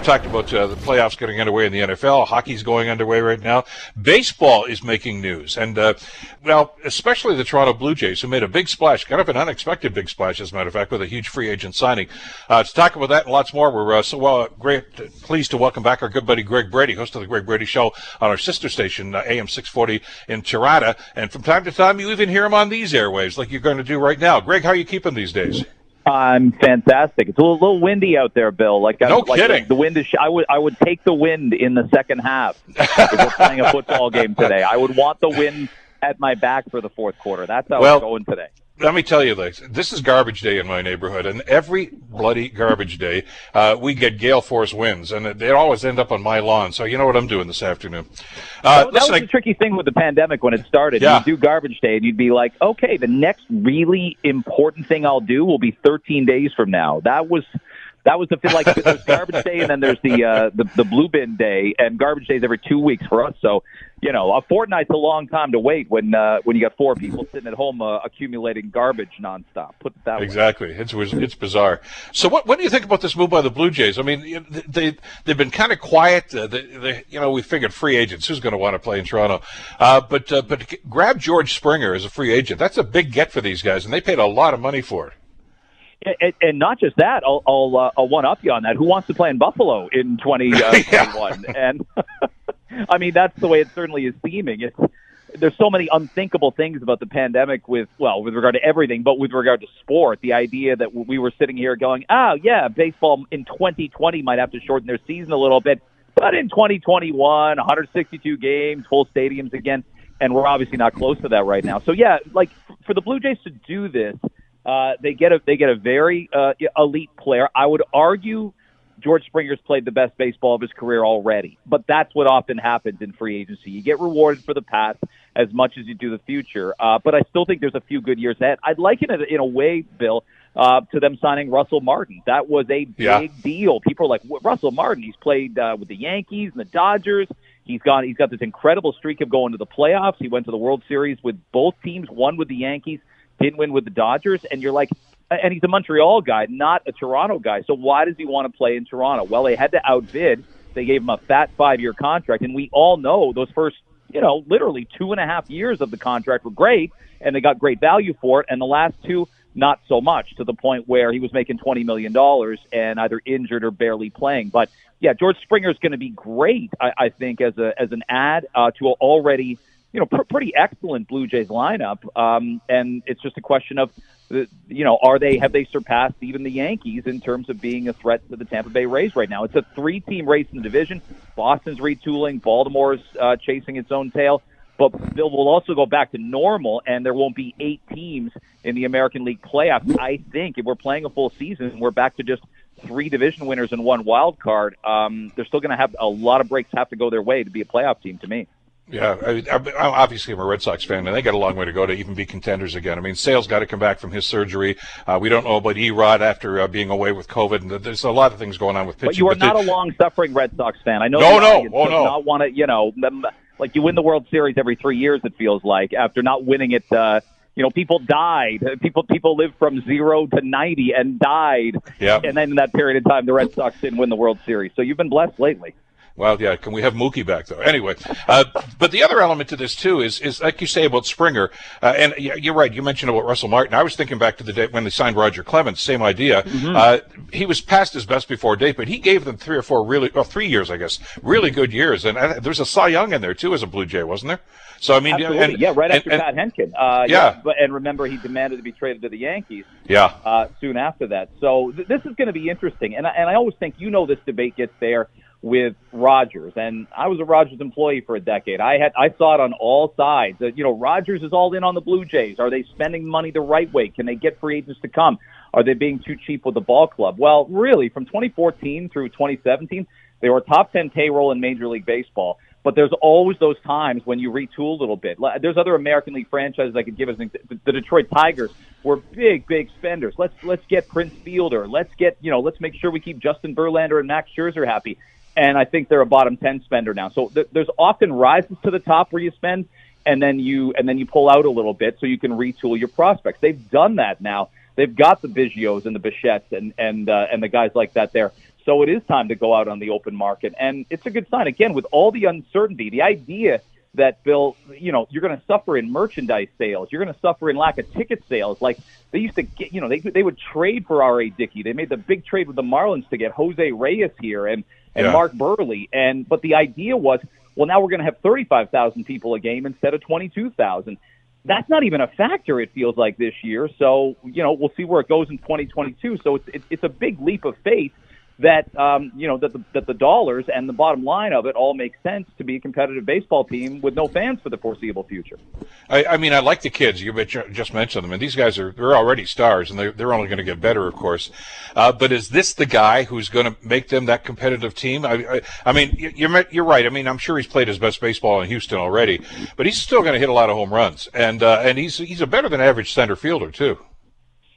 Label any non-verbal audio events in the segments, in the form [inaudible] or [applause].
We've talked about uh, the playoffs getting underway in the NFL. Hockey's going underway right now. Baseball is making news. And, uh, well, especially the Toronto Blue Jays, who made a big splash, kind of an unexpected big splash, as a matter of fact, with a huge free agent signing. Uh, to talk about that and lots more, we're uh, so well, great, pleased to welcome back our good buddy Greg Brady, host of the Greg Brady Show on our sister station, uh, AM 640 in Toronto. And from time to time, you even hear him on these airwaves, like you're going to do right now. Greg, how are you keeping these days? I'm fantastic. It's a little, little windy out there, Bill. Like, no like kidding. The wind is. Sh- I would I would take the wind in the second half if we're playing a [laughs] football game today. I would want the wind at my back for the fourth quarter. That's how well, it's going today let me tell you this. This is garbage day in my neighborhood, and every bloody garbage day, uh, we get gale force winds, and they always end up on my lawn. So you know what I'm doing this afternoon. Uh, that, listen, was the tricky thing with the pandemic when it started. Yeah. You'd do garbage day, and you'd be like, okay, the next really important thing I'll do will be 13 days from now. That was that was the feel like there's garbage [laughs] day and then there's the uh the, the blue bin day and garbage days every two weeks for us so you know a fortnight's a long time to wait when uh when you got four people sitting at home uh, accumulating garbage nonstop. Put it that exactly. Way. it's it's bizarre. So what what do you think about this move by the blue jays? I mean they they've been kind of quiet. Uh, they, they, you know we figured free agents. Who's going to want to play in toronto? Uh but uh, but grab george springer as a free agent. That's a big get for these guys and they paid a lot of money for it. And, and not just that, I'll, I'll, uh, I'll one up you on that. Who wants to play in Buffalo in 2021? Uh, [laughs] and [laughs] I mean, that's the way it certainly is seeming. It's, there's so many unthinkable things about the pandemic with, well, with regard to everything, but with regard to sport, the idea that we were sitting here going, oh, yeah, baseball in 2020 might have to shorten their season a little bit, but in 2021, 162 games, full stadiums again, and we're obviously not close to that right now. So, yeah, like for the Blue Jays to do this, uh, they get a they get a very uh, elite player. I would argue George Springer's played the best baseball of his career already, but that's what often happens in free agency. You get rewarded for the past as much as you do the future. Uh, but I still think there's a few good years ahead. I'd liken it in a way, Bill, uh, to them signing Russell Martin. That was a big yeah. deal. People are like Russell Martin. He's played uh, with the Yankees and the Dodgers. He's got he's got this incredible streak of going to the playoffs. He went to the World Series with both teams, one with the Yankees didn't win with the Dodgers, and you're like, and he's a Montreal guy, not a Toronto guy. So why does he want to play in Toronto? Well, they had to outbid. They gave him a fat five-year contract, and we all know those first, you know, literally two and a half years of the contract were great, and they got great value for it. And the last two, not so much, to the point where he was making twenty million dollars and either injured or barely playing. But yeah, George Springer is going to be great, I, I think, as a as an ad uh, to already you know, pr- pretty excellent Blue Jays lineup. Um, and it's just a question of, you know, are they have they surpassed even the Yankees in terms of being a threat to the Tampa Bay Rays right now? It's a three-team race in the division. Boston's retooling, Baltimore's uh, chasing its own tail. But Bill will also go back to normal, and there won't be eight teams in the American League playoffs. I think if we're playing a full season, we're back to just three division winners and one wild card. Um, they're still going to have a lot of breaks have to go their way to be a playoff team to me. Yeah, I, I, obviously I'm a Red Sox fan, and they got a long way to go to even be contenders again. I mean, Sale's got to come back from his surgery. Uh, we don't know about E-Rod after uh, being away with COVID, and there's a lot of things going on with pitching. But you are but not they, a long-suffering Red Sox fan. I know. No, no, oh no. Not want to, you know, like you win the World Series every three years. It feels like after not winning it. Uh, you know, people died. [laughs] People people lived from zero to ninety and died. Yeah. And then in that period of time, the Red Sox didn't win the World Series. So you've been blessed lately. Well, yeah. Can we have Mookie back though? Anyway, uh, but the other element to this too is is like you say about Springer, uh, and you're right. You mentioned about Russell Martin. I was thinking back to the day when they signed Roger Clemens. Same idea. Mm-hmm. Uh, he was past his best before date, but he gave them three or four really, well, three years, I guess, really good years. And uh, there's a Cy Young in there too as a Blue Jay, wasn't there? So I mean, Absolutely. And, yeah, right after and, Pat Hentgen. Uh, yeah. yeah, but and remember he demanded to be traded to the Yankees. Yeah. Uh, soon after that, so th- this is going to be interesting, and I, and I always think you know this debate gets there with Rogers, and I was a Rogers employee for a decade. I had I saw it on all sides. You know, Rogers is all in on the Blue Jays. Are they spending money the right way? Can they get free agents to come? Are they being too cheap with the ball club? Well, really, from 2014 through 2017, they were top 10 payroll in Major League Baseball. But there's always those times when you retool a little bit. There's other American League franchises I could give as the Detroit Tigers were big, big spenders. Let's let's get Prince Fielder. Let's get you know let's make sure we keep Justin Verlander and Max Scherzer happy and I think they're a bottom ten spender now. So th- there's often rises to the top where you spend, and then you and then you pull out a little bit so you can retool your prospects. They've done that now. they've got the Biggios and the Bichettes and and uh, and the guys like that there. So it is time to go out on the open market, and it's a good sign. Again, with all the uncertainty, the idea that Bill, you know, you're going to suffer in merchandise sales. You're going to suffer in lack of ticket sales. Like they used to get, you know, they they would trade for R.A. Dickey. They made the big trade with the Marlins to get Jose Reyes here and and yeah. Mark Buehrle. And but the idea was, well, now we're going to have 35,000 people a game instead of 22,000. That's not even a factor. It feels like this year. So you know, we'll see where it goes in 2022. So it's it's, it's a big leap of faith that um, you know that the, that the dollars and the bottom line of it all make sense to be a competitive baseball team with no fans for the foreseeable future. I, I mean, I like the kids. You just mentioned them, and these guys are they're already stars, and they're, they're only going to get better, of course. Uh, but is this the guy who's going to make them that competitive team? I, I, I mean, you're you're right. I mean, I'm sure he's played his best baseball in Houston already, but he's still going to hit a lot of home runs, and uh, and he's he's a better than average center fielder too.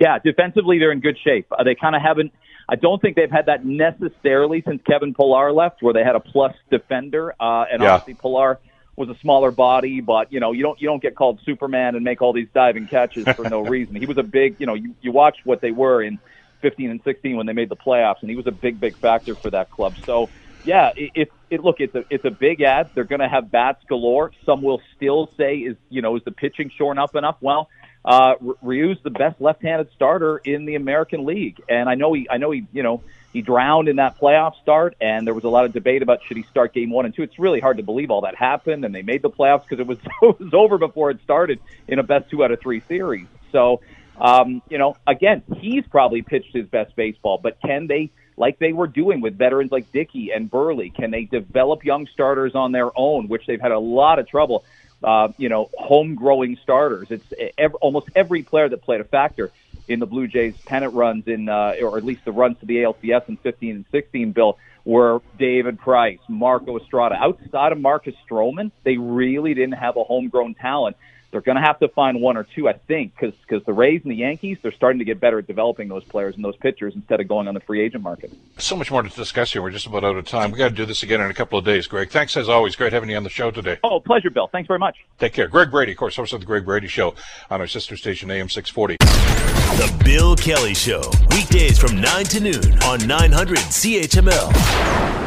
Yeah, defensively they're in good shape. Uh, they kind of haven't I don't think they've had that necessarily since Kevin Pillar left, where they had a plus defender, uh, and yeah. obviously Pillar was a smaller body, but you know you don't you don't get called Superman and make all these diving catches for no [laughs] reason. He was a big, you know, you, you watch what they were in 15 and 16 when they made the playoffs, and he was a big big factor for that club. So yeah, it, it, it look it's a it's a big ad. They're going to have bats galore. Some will still say is you know is the pitching shorn up enough? Well, uh, Ryu's the best left-handed starter in the American League, and I know he, I know he, you know, he drowned in that playoff start, and there was a lot of debate about should he start game one and two. It's really hard to believe all that happened, and they made the playoffs because it was [laughs] it was over before it started in a best two out of three series. So, um, you know, again, he's probably pitched his best baseball, but can they? Like they were doing with veterans like Dickey and Buehrle, can they develop young starters on their own, which they've had a lot of trouble? Uh, you know, home growing starters. It's every, almost every player that played a factor in the Blue Jays pennant runs in, uh, or at least the runs to the ALCS in 15 and 16, Bill, were David Price, Marco Estrada. Outside of Marcus Stroman, they really didn't have a homegrown talent they're going to have to find one or two, I think, because because the Rays and the Yankees they're starting to get better at developing those players and those pitchers instead of going on the free agent market. So much more to discuss here. We're just about out of time. We got to do this again in a couple of days, Greg. Thanks as always. Great having you on the show today. Oh, pleasure, Bill. Thanks very much. Take care. Greg Brady, of course, host of the Greg Brady Show on our sister station AM 640. The Bill Kelly Show weekdays from nine to noon on 900 CHML.